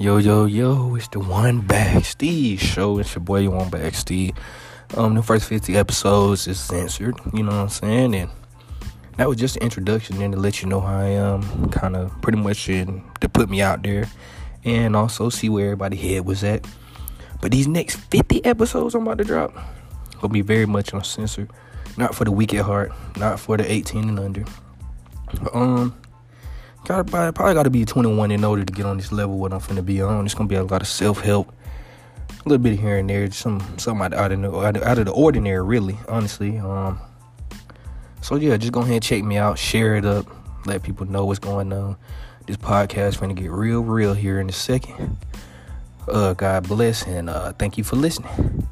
Yo, yo, yo, it's the One Bag Steve show. It's your boy, One Bag Steve. Um, the first 50 episodes is censored, you know what I'm saying? And that was just an introduction and to let you know how I am, kind of pretty much in, to put me out there and also see where everybody head was at. But these next 50 episodes I'm about to drop gonna be very much uncensored. Not for the weak at heart, not for the 18 and under. Um, Gotta probably gotta be 21 in order to get on this level. What I'm finna be on. It's gonna be a lot of self help, a little bit here and there, some some out, of the out of the ordinary, really. Honestly, um. So yeah, just go ahead and check me out, share it up, let people know what's going on. This podcast gonna get real, real here in a second. Uh, God bless and uh, thank you for listening.